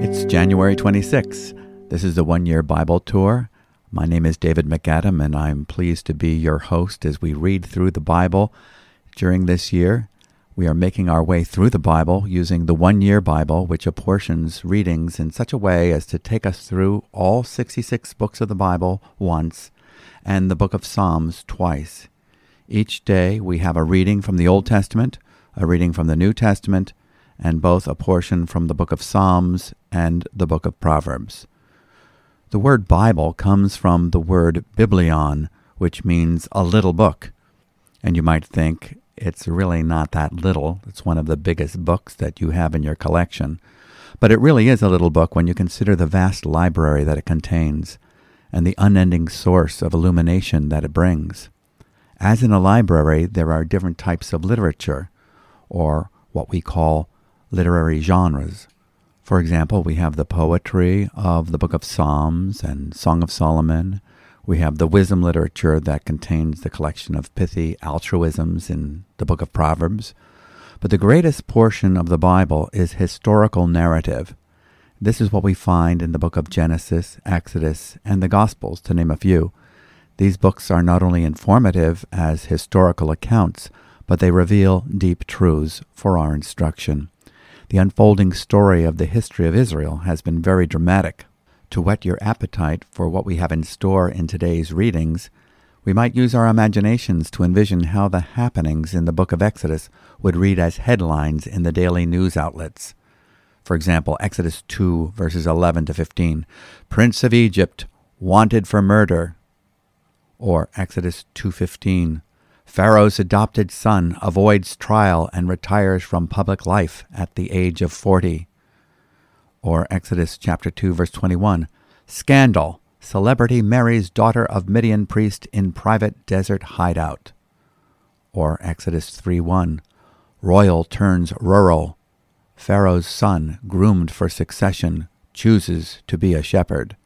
It's January 26. This is the one year Bible tour. My name is David MacAdam, and I'm pleased to be your host as we read through the Bible during this year. We are making our way through the Bible using the One Year Bible, which apportions readings in such a way as to take us through all 66 books of the Bible once and the book of Psalms twice. Each day we have a reading from the Old Testament, a reading from the New Testament, and both a portion from the book of Psalms and the book of Proverbs. The word Bible comes from the word biblion, which means a little book. And you might think it's really not that little. It's one of the biggest books that you have in your collection. But it really is a little book when you consider the vast library that it contains and the unending source of illumination that it brings. As in a library, there are different types of literature, or what we call literary genres. For example, we have the poetry of the Book of Psalms and Song of Solomon. We have the wisdom literature that contains the collection of pithy altruisms in the Book of Proverbs. But the greatest portion of the Bible is historical narrative. This is what we find in the book of Genesis, Exodus, and the Gospels, to name a few. These books are not only informative as historical accounts, but they reveal deep truths for our instruction. The unfolding story of the history of Israel has been very dramatic. To whet your appetite for what we have in store in today's readings, we might use our imaginations to envision how the happenings in the book of Exodus would read as headlines in the daily news outlets. For example, Exodus 2, verses 11 to 15 Prince of Egypt, wanted for murder. Or Exodus 2:15 Pharaoh's adopted son avoids trial and retires from public life at the age of 40. Or Exodus chapter 2 verse 21. Scandal. Celebrity marries daughter of Midian priest in private desert hideout. Or Exodus 3:1. Royal turns rural. Pharaoh's son, groomed for succession, chooses to be a shepherd.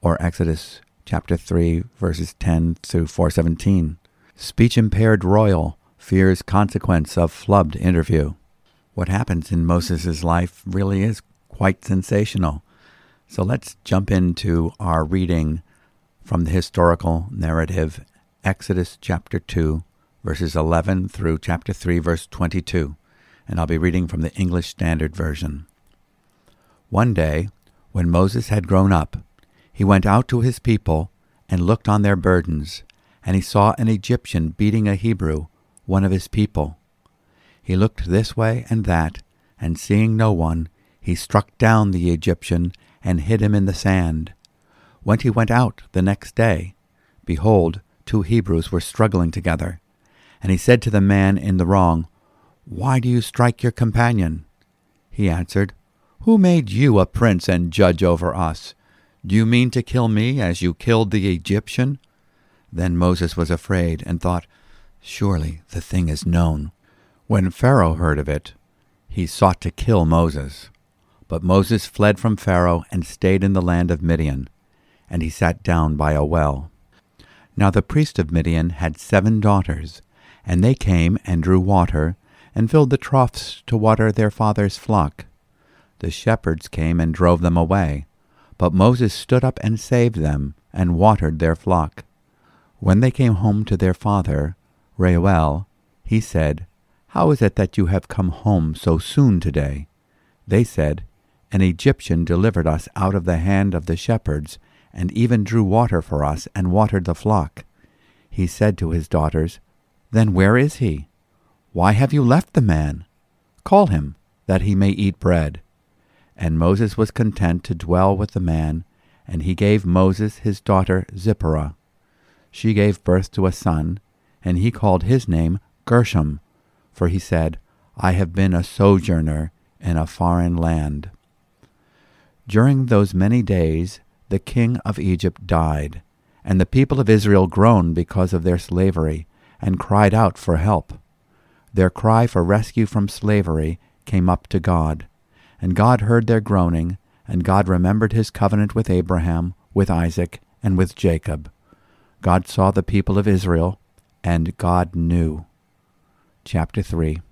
Or Exodus chapter 3 verses 10 through 417. Speech impaired royal fears consequence of flubbed interview. What happens in Moses' life really is quite sensational. So let's jump into our reading from the historical narrative, Exodus chapter 2, verses 11 through chapter 3, verse 22. And I'll be reading from the English Standard Version. One day, when Moses had grown up, he went out to his people and looked on their burdens and he saw an Egyptian beating a Hebrew, one of his people. He looked this way and that, and seeing no one, he struck down the Egyptian and hid him in the sand. When he went out the next day, behold, two Hebrews were struggling together. And he said to the man in the wrong, Why do you strike your companion? He answered, Who made you a prince and judge over us? Do you mean to kill me as you killed the Egyptian? Then Moses was afraid and thought, Surely the thing is known. When Pharaoh heard of it, he sought to kill Moses. But Moses fled from Pharaoh and stayed in the land of Midian, and he sat down by a well. Now the priest of Midian had seven daughters, and they came and drew water, and filled the troughs to water their father's flock. The shepherds came and drove them away, but Moses stood up and saved them, and watered their flock. When they came home to their father, Reuel, he said, How is it that you have come home so soon today? They said, An Egyptian delivered us out of the hand of the shepherds, and even drew water for us, and watered the flock. He said to his daughters, Then where is he? Why have you left the man? Call him, that he may eat bread. And Moses was content to dwell with the man, and he gave Moses his daughter Zipporah she gave birth to a son, and he called his name Gershom, for he said, I have been a sojourner in a foreign land. During those many days the king of Egypt died, and the people of Israel groaned because of their slavery, and cried out for help. Their cry for rescue from slavery came up to God, and God heard their groaning, and God remembered his covenant with Abraham, with Isaac, and with Jacob. God saw the people of Israel, and God knew. chapter 3.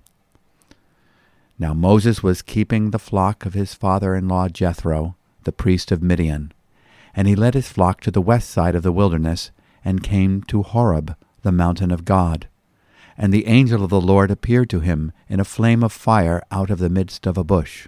Now Moses was keeping the flock of his father in law Jethro, the priest of Midian. And he led his flock to the west side of the wilderness, and came to Horeb, the mountain of God. And the angel of the Lord appeared to him in a flame of fire out of the midst of a bush.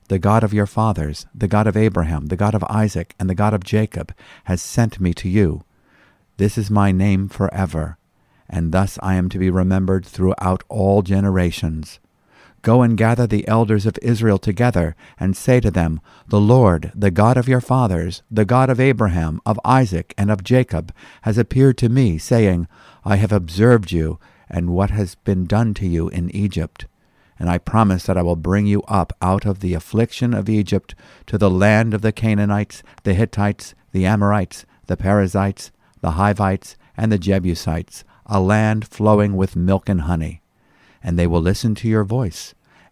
the God of your fathers, the God of Abraham, the God of Isaac, and the God of Jacob, has sent me to you. This is my name forever, and thus I am to be remembered throughout all generations. Go and gather the elders of Israel together, and say to them, The Lord, the God of your fathers, the God of Abraham, of Isaac, and of Jacob, has appeared to me, saying, I have observed you, and what has been done to you in Egypt. And I promise that I will bring you up out of the affliction of Egypt to the land of the Canaanites, the Hittites, the Amorites, the Perizzites, the Hivites, and the Jebusites, a land flowing with milk and honey and they will listen to your voice.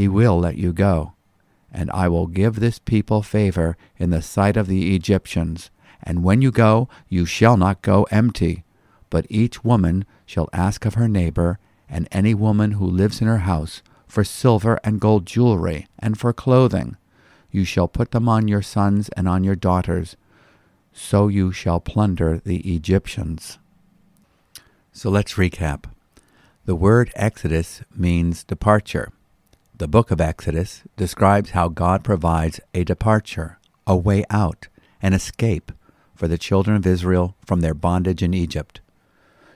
he will let you go. And I will give this people favor in the sight of the Egyptians. And when you go, you shall not go empty. But each woman shall ask of her neighbor, and any woman who lives in her house, for silver and gold jewelry, and for clothing. You shall put them on your sons and on your daughters. So you shall plunder the Egyptians. So let's recap. The word Exodus means departure. The book of Exodus describes how God provides a departure, a way out, an escape for the children of Israel from their bondage in Egypt.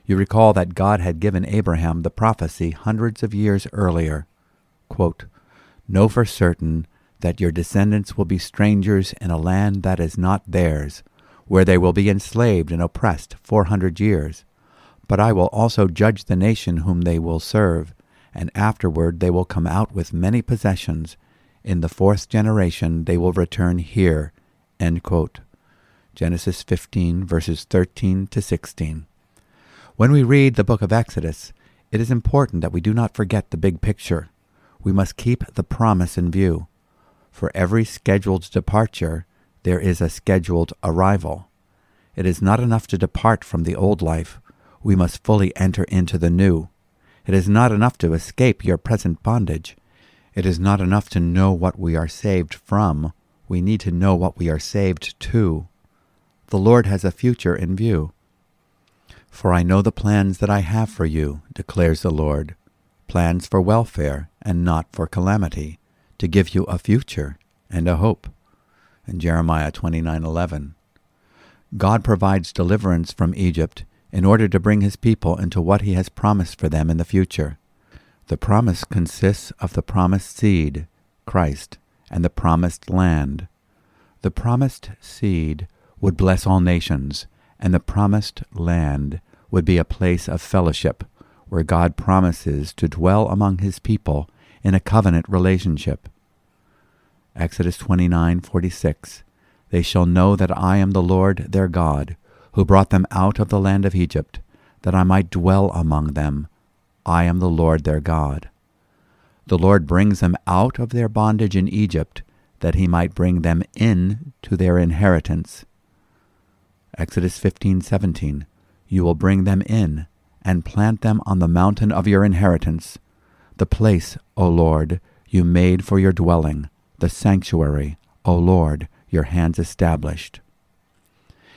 You recall that God had given Abraham the prophecy hundreds of years earlier. Quote, know for certain that your descendants will be strangers in a land that is not theirs, where they will be enslaved and oppressed four hundred years. But I will also judge the nation whom they will serve, and afterward they will come out with many possessions. In the fourth generation they will return here. Genesis 15, verses 13 to 16. When we read the book of Exodus, it is important that we do not forget the big picture. We must keep the promise in view. For every scheduled departure, there is a scheduled arrival. It is not enough to depart from the old life. We must fully enter into the new. It is not enough to escape your present bondage. It is not enough to know what we are saved from. We need to know what we are saved to. The Lord has a future in view. For I know the plans that I have for you, declares the Lord, plans for welfare and not for calamity, to give you a future and a hope. In Jeremiah 29:11. God provides deliverance from Egypt in order to bring his people into what he has promised for them in the future. The promise consists of the promised seed, Christ, and the promised land. The promised seed would bless all nations and the promised land would be a place of fellowship where God promises to dwell among his people in a covenant relationship. Exodus 29:46 They shall know that I am the Lord their God, who brought them out of the land of Egypt, that I might dwell among them. I am the Lord their God. The Lord brings them out of their bondage in Egypt, that he might bring them in to their inheritance Exodus 15:17 You will bring them in and plant them on the mountain of your inheritance, the place, O Lord, you made for your dwelling, the sanctuary, O Lord, your hands established.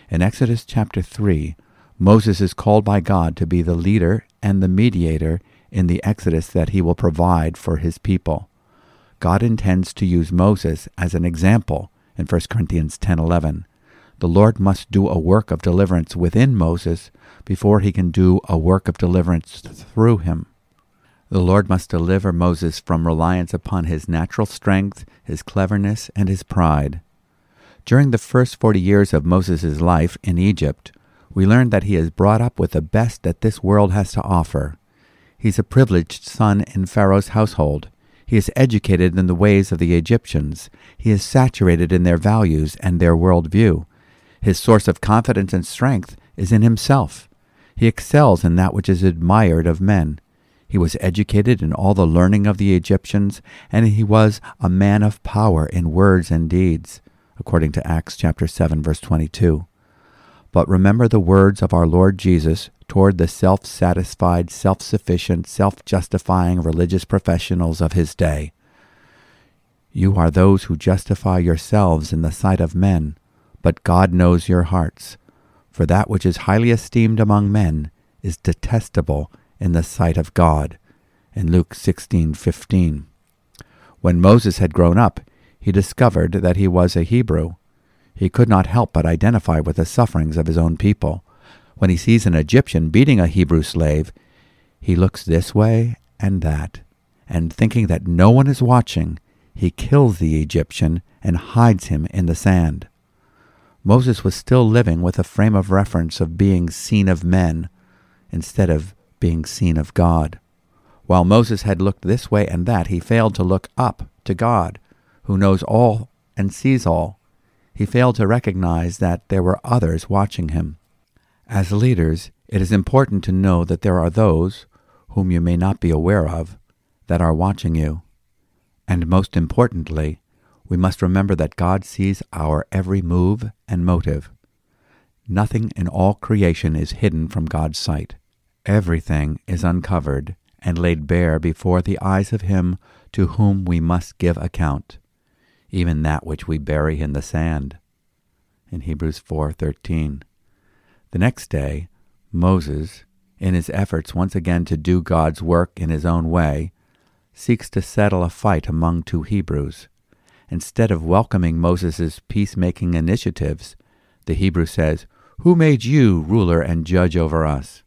In Exodus chapter 3, Moses is called by God to be the leader and the mediator in the Exodus that he will provide for his people. God intends to use Moses as an example in 1 Corinthians 10:11 the Lord must do a work of deliverance within Moses before he can do a work of deliverance through him. The Lord must deliver Moses from reliance upon his natural strength, his cleverness, and his pride. During the first forty years of Moses' life in Egypt, we learn that he is brought up with the best that this world has to offer. He's a privileged son in Pharaoh's household. He is educated in the ways of the Egyptians. He is saturated in their values and their world view. His source of confidence and strength is in himself. He excels in that which is admired of men. He was educated in all the learning of the Egyptians, and he was a man of power in words and deeds, according to Acts chapter 7 verse 22. But remember the words of our Lord Jesus toward the self-satisfied, self-sufficient, self-justifying religious professionals of his day. You are those who justify yourselves in the sight of men, but God knows your hearts. For that which is highly esteemed among men is detestable in the sight of God. In Luke 16:15. When Moses had grown up, he discovered that he was a Hebrew. He could not help but identify with the sufferings of his own people. When he sees an Egyptian beating a Hebrew slave, he looks this way and that, and thinking that no one is watching, he kills the Egyptian and hides him in the sand. Moses was still living with a frame of reference of being seen of men instead of being seen of God. While Moses had looked this way and that, he failed to look up to God, who knows all and sees all. He failed to recognize that there were others watching him. As leaders, it is important to know that there are those, whom you may not be aware of, that are watching you. And most importantly, we must remember that God sees our every move and motive. Nothing in all creation is hidden from God's sight. Everything is uncovered and laid bare before the eyes of him to whom we must give account, even that which we bury in the sand. In Hebrews 4:13. The next day, Moses, in his efforts once again to do God's work in his own way, seeks to settle a fight among two Hebrews. Instead of welcoming Moses' peacemaking initiatives, the Hebrew says, Who made you ruler and judge over us?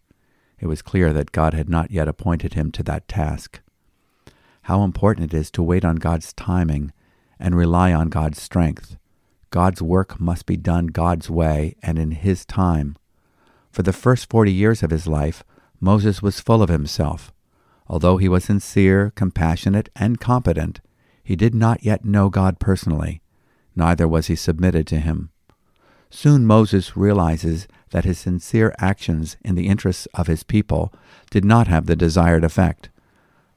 It was clear that God had not yet appointed him to that task. How important it is to wait on God's timing and rely on God's strength. God's work must be done God's way and in His time. For the first forty years of his life, Moses was full of himself. Although he was sincere, compassionate, and competent, he did not yet know God personally, neither was he submitted to him. Soon Moses realizes that his sincere actions in the interests of his people did not have the desired effect.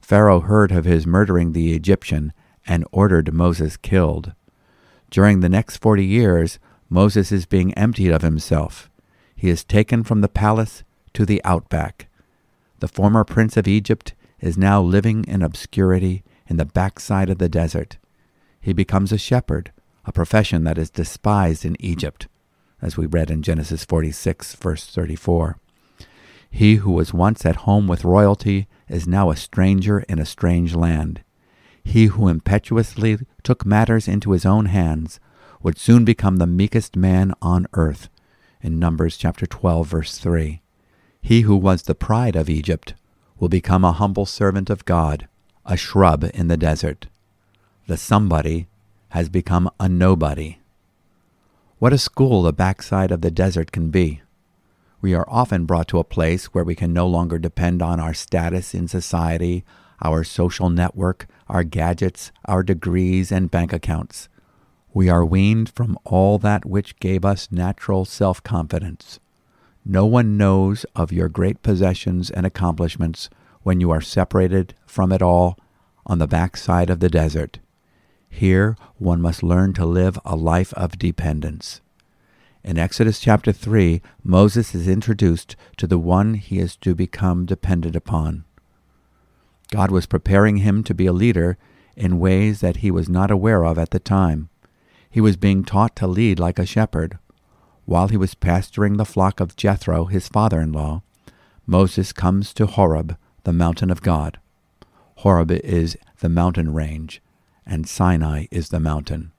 Pharaoh heard of his murdering the Egyptian and ordered Moses killed. During the next forty years, Moses is being emptied of himself. He is taken from the palace to the outback. The former prince of Egypt is now living in obscurity in the backside of the desert. He becomes a shepherd, a profession that is despised in Egypt, as we read in Genesis 46, verse 34. He who was once at home with royalty is now a stranger in a strange land. He who impetuously took matters into his own hands would soon become the meekest man on earth. In Numbers chapter 12, verse 3. He who was the pride of Egypt will become a humble servant of God, a shrub in the desert. The somebody has become a nobody. What a school the backside of the desert can be. We are often brought to a place where we can no longer depend on our status in society, our social network, our gadgets, our degrees, and bank accounts. We are weaned from all that which gave us natural self confidence. No one knows of your great possessions and accomplishments when you are separated from it all on the backside of the desert. Here one must learn to live a life of dependence. In Exodus chapter 3, Moses is introduced to the one he is to become dependent upon. God was preparing him to be a leader in ways that he was not aware of at the time. He was being taught to lead like a shepherd. While he was pasturing the flock of Jethro, his father in law, Moses comes to Horeb, the mountain of God. Horeb is the mountain range, and Sinai is the mountain.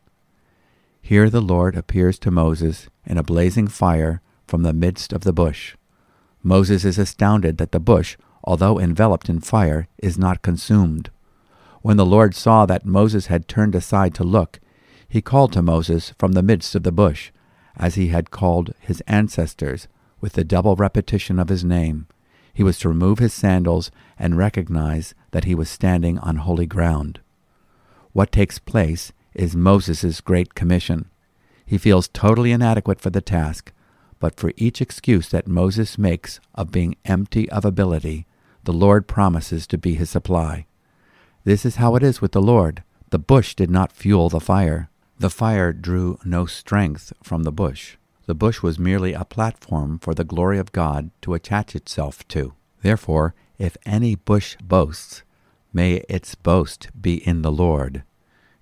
Here the Lord appears to Moses in a blazing fire from the midst of the bush. Moses is astounded that the bush although enveloped in fire, is not consumed. When the Lord saw that Moses had turned aside to look, he called to Moses from the midst of the bush, as he had called his ancestors, with the double repetition of his name. He was to remove his sandals and recognize that he was standing on holy ground. What takes place is Moses' great commission. He feels totally inadequate for the task, but for each excuse that Moses makes of being empty of ability, the Lord promises to be his supply. This is how it is with the Lord. The bush did not fuel the fire. The fire drew no strength from the bush. The bush was merely a platform for the glory of God to attach itself to. Therefore, if any bush boasts, may its boast be in the Lord.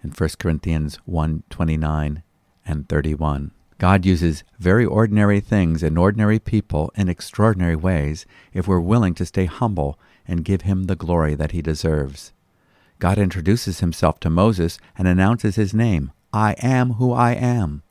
In 1 Corinthians 1 29 and 31. God uses very ordinary things and ordinary people in extraordinary ways if we're willing to stay humble and give him the glory that he deserves. God introduces himself to Moses and announces his name I am who I am.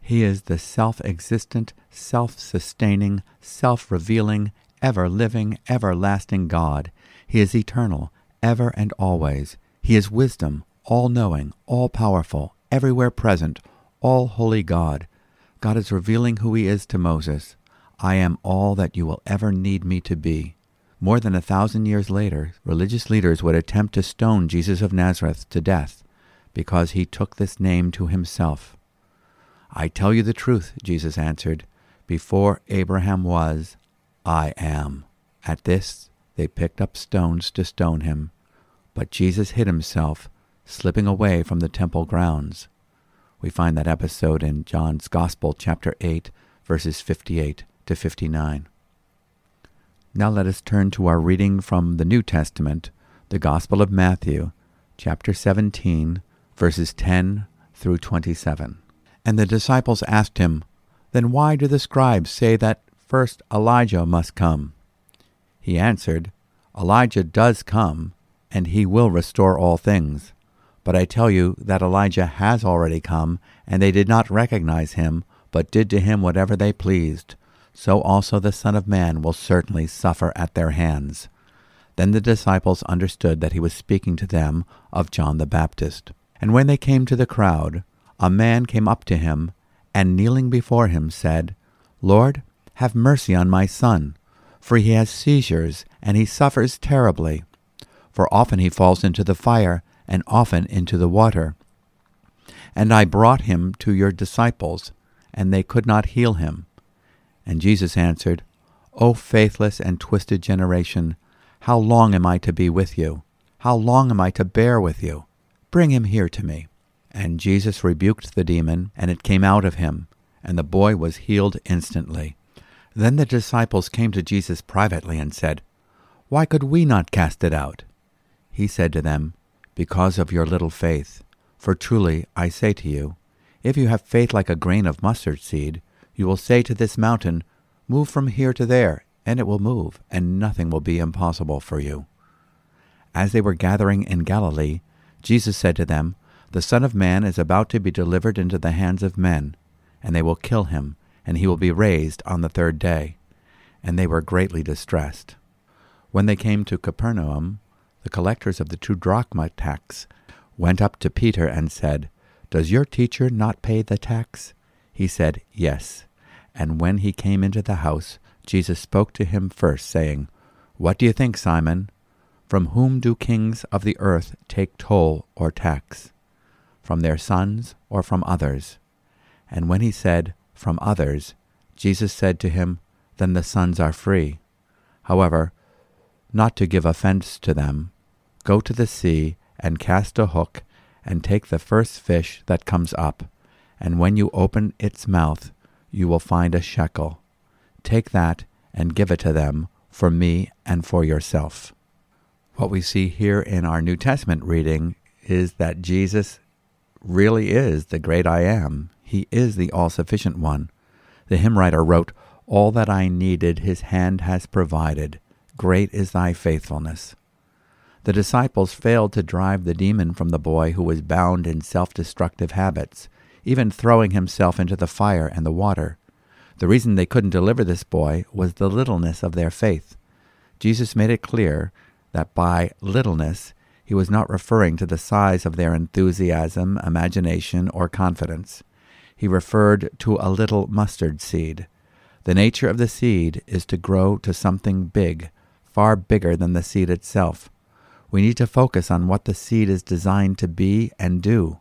He is the self existent, self sustaining, self revealing, ever living, everlasting God. He is eternal, ever and always. He is wisdom, all knowing, all powerful, everywhere present, all holy God. God is revealing who he is to Moses. I am all that you will ever need me to be. More than a thousand years later, religious leaders would attempt to stone Jesus of Nazareth to death because he took this name to himself. I tell you the truth, Jesus answered. Before Abraham was, I am. At this, they picked up stones to stone him. But Jesus hid himself, slipping away from the temple grounds. We find that episode in John's Gospel, chapter 8, verses 58 to 59. Now let us turn to our reading from the New Testament, the Gospel of Matthew, chapter 17, verses 10 through 27. And the disciples asked him, Then why do the scribes say that first Elijah must come? He answered, Elijah does come, and he will restore all things. But I tell you that Elijah has already come, and they did not recognize him, but did to him whatever they pleased. So also the Son of Man will certainly suffer at their hands. Then the disciples understood that he was speaking to them of John the Baptist. And when they came to the crowd, a man came up to him, and kneeling before him said, Lord, have mercy on my son, for he has seizures, and he suffers terribly. For often he falls into the fire, and often into the water. And I brought him to your disciples, and they could not heal him. And Jesus answered, O faithless and twisted generation, how long am I to be with you? How long am I to bear with you? Bring him here to me. And Jesus rebuked the demon, and it came out of him, and the boy was healed instantly. Then the disciples came to Jesus privately and said, Why could we not cast it out? He said to them, Because of your little faith. For truly I say to you, if you have faith like a grain of mustard seed, you will say to this mountain, Move from here to there, and it will move, and nothing will be impossible for you. As they were gathering in Galilee, Jesus said to them, The Son of Man is about to be delivered into the hands of men, and they will kill him, and he will be raised on the third day. And they were greatly distressed. When they came to Capernaum, the collectors of the two drachma tax went up to Peter and said, Does your teacher not pay the tax? He said, Yes. And when he came into the house, Jesus spoke to him first, saying, What do you think, Simon? From whom do kings of the earth take toll or tax? From their sons or from others? And when he said, From others, Jesus said to him, Then the sons are free. However, not to give offense to them, go to the sea and cast a hook and take the first fish that comes up, and when you open its mouth, you will find a shekel. Take that and give it to them for me and for yourself. What we see here in our New Testament reading is that Jesus really is the great I am. He is the all sufficient one. The hymn writer wrote, All that I needed his hand has provided. Great is thy faithfulness. The disciples failed to drive the demon from the boy who was bound in self destructive habits, even throwing himself into the fire and the water. The reason they couldn't deliver this boy was the littleness of their faith. Jesus made it clear that by littleness he was not referring to the size of their enthusiasm, imagination, or confidence. He referred to a little mustard seed. The nature of the seed is to grow to something big, far bigger than the seed itself. We need to focus on what the seed is designed to be and do.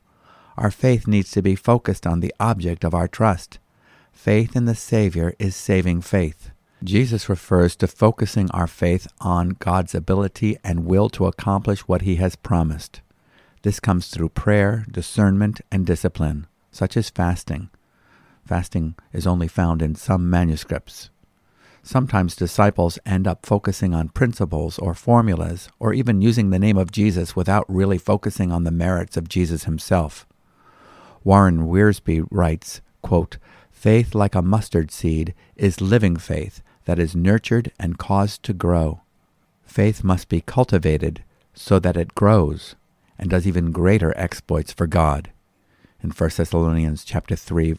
Our faith needs to be focused on the object of our trust. Faith in the Savior is saving faith. Jesus refers to focusing our faith on God's ability and will to accomplish what He has promised. This comes through prayer, discernment, and discipline, such as fasting. Fasting is only found in some manuscripts. Sometimes disciples end up focusing on principles or formulas, or even using the name of Jesus without really focusing on the merits of Jesus himself. Warren Wiersbe writes, quote, Faith like a mustard seed is living faith that is nurtured and caused to grow. Faith must be cultivated so that it grows and does even greater exploits for God. In 1 Thessalonians chapter 3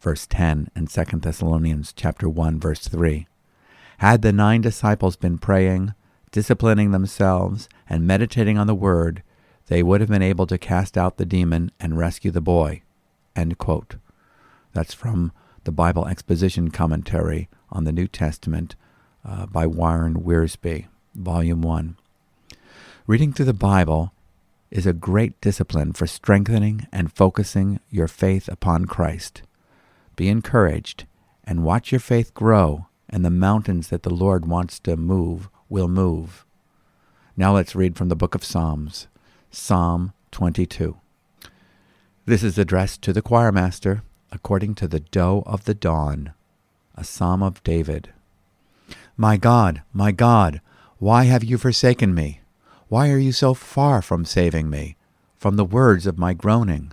verse 10 and 2 Thessalonians chapter 1 verse 3. Had the nine disciples been praying, disciplining themselves, and meditating on the word, they would have been able to cast out the demon and rescue the boy. That's from the Bible Exposition Commentary on the New Testament uh, by Warren Wiersbe, Volume 1. Reading through the Bible is a great discipline for strengthening and focusing your faith upon Christ. Be encouraged and watch your faith grow, and the mountains that the Lord wants to move will move. Now let's read from the book of Psalms, Psalm 22. This is addressed to the choir master according to the doe of the dawn, a psalm of David. My God, my God, why have you forsaken me? Why are you so far from saving me, from the words of my groaning?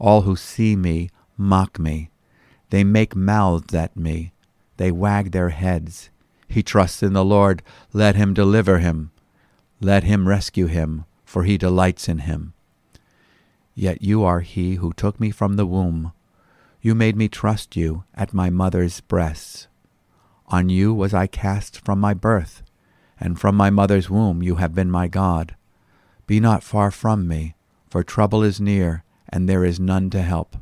All who see me mock me. They make mouths at me. They wag their heads. He trusts in the Lord. Let him deliver him. Let him rescue him, for he delights in him. Yet you are he who took me from the womb. You made me trust you at my mother's breasts. On you was I cast from my birth, and from my mother's womb you have been my God. Be not far from me, for trouble is near, and there is none to help.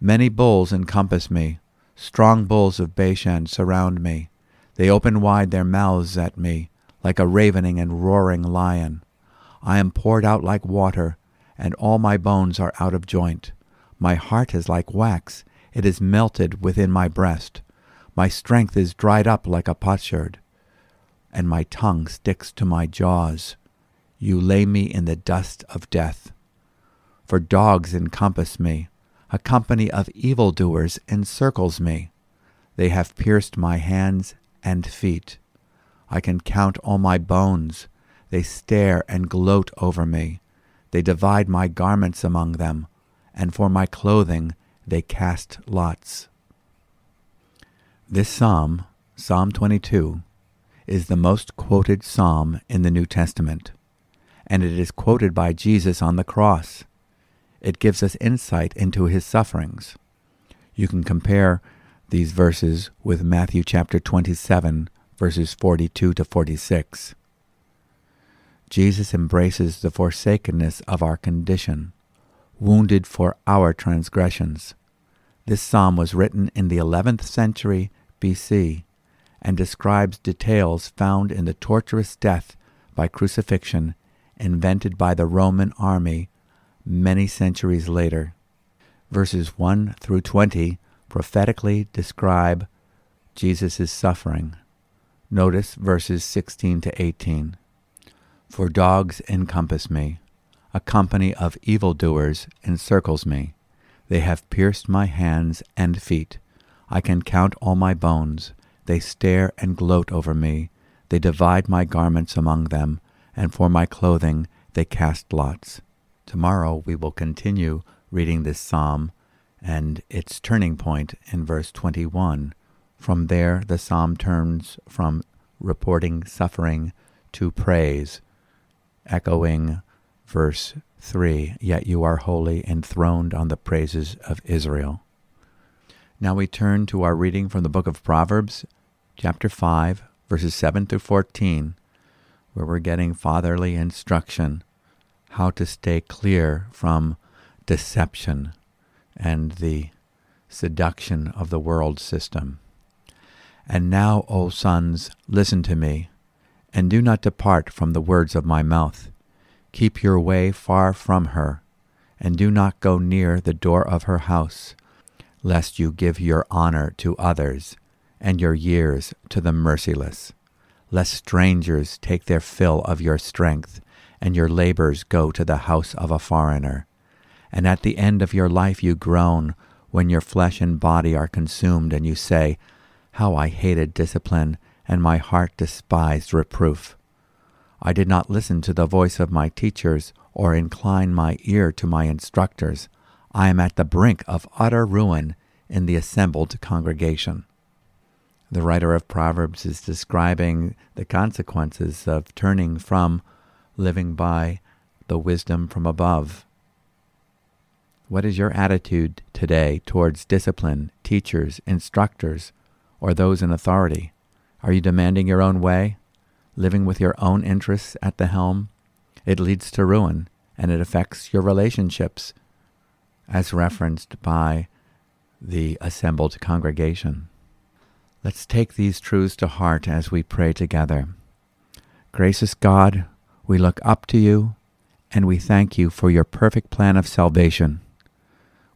Many bulls encompass me, strong bulls of Bashan surround me. They open wide their mouths at me, like a ravening and roaring lion. I am poured out like water, and all my bones are out of joint. My heart is like wax, it is melted within my breast. My strength is dried up like a potsherd, and my tongue sticks to my jaws. You lay me in the dust of death. For dogs encompass me, a company of evildoers encircles me. They have pierced my hands and feet. I can count all my bones. They stare and gloat over me. They divide my garments among them, and for my clothing they cast lots. This psalm, Psalm 22, is the most quoted psalm in the New Testament, and it is quoted by Jesus on the cross. It gives us insight into his sufferings. You can compare these verses with Matthew chapter 27, verses 42 to 46. Jesus embraces the forsakenness of our condition, wounded for our transgressions. This psalm was written in the 11th century BC and describes details found in the torturous death by crucifixion invented by the Roman army many centuries later. Verses 1 through 20 prophetically describe Jesus' suffering. Notice verses 16 to 18. For dogs encompass me, a company of evildoers encircles me. They have pierced my hands and feet. I can count all my bones. They stare and gloat over me. They divide my garments among them, and for my clothing they cast lots. Tomorrow we will continue reading this psalm and its turning point in verse 21. From there, the psalm turns from reporting suffering to praise, echoing verse 3 Yet you are holy, enthroned on the praises of Israel. Now we turn to our reading from the book of Proverbs, chapter 5, verses 7 through 14, where we're getting fatherly instruction how to stay clear from deception and the seduction of the world system. And now, O sons, listen to me, and do not depart from the words of my mouth. Keep your way far from her, and do not go near the door of her house lest you give your honor to others and your years to the merciless, lest strangers take their fill of your strength and your labors go to the house of a foreigner. And at the end of your life you groan when your flesh and body are consumed, and you say, How I hated discipline, and my heart despised reproof. I did not listen to the voice of my teachers, or incline my ear to my instructors. I am at the brink of utter ruin in the assembled congregation. The writer of Proverbs is describing the consequences of turning from living by the wisdom from above. What is your attitude today towards discipline, teachers, instructors, or those in authority? Are you demanding your own way, living with your own interests at the helm? It leads to ruin, and it affects your relationships as referenced by the assembled congregation. Let's take these truths to heart as we pray together. Gracious God, we look up to you and we thank you for your perfect plan of salvation.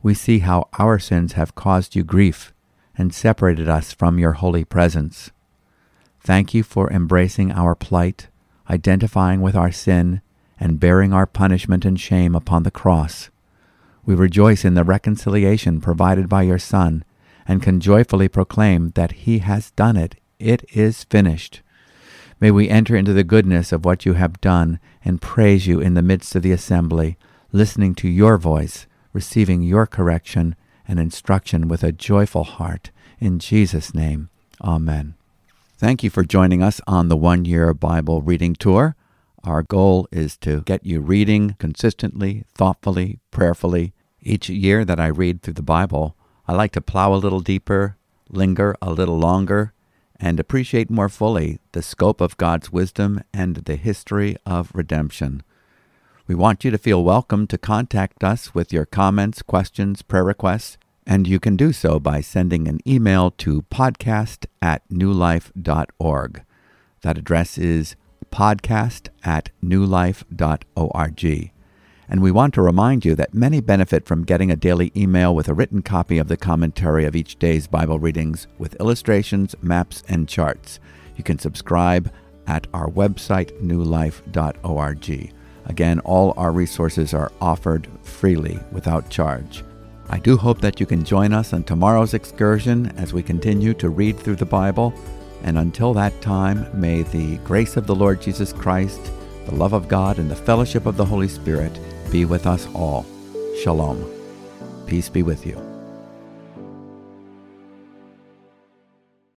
We see how our sins have caused you grief and separated us from your holy presence. Thank you for embracing our plight, identifying with our sin, and bearing our punishment and shame upon the cross. We rejoice in the reconciliation provided by your Son, and can joyfully proclaim that He has done it. It is finished. May we enter into the goodness of what you have done and praise you in the midst of the assembly, listening to your voice, receiving your correction and instruction with a joyful heart. In Jesus' name, Amen. Thank you for joining us on the one year Bible reading tour. Our goal is to get you reading consistently, thoughtfully, prayerfully. Each year that I read through the Bible, I like to plow a little deeper, linger a little longer, and appreciate more fully the scope of God's wisdom and the history of redemption. We want you to feel welcome to contact us with your comments, questions, prayer requests, and you can do so by sending an email to podcast at newlife.org. That address is podcast at newlife.org. And we want to remind you that many benefit from getting a daily email with a written copy of the commentary of each day's Bible readings with illustrations, maps, and charts. You can subscribe at our website, newlife.org. Again, all our resources are offered freely without charge. I do hope that you can join us on tomorrow's excursion as we continue to read through the Bible. And until that time, may the grace of the Lord Jesus Christ, the love of God, and the fellowship of the Holy Spirit be with us all. Shalom. Peace be with you.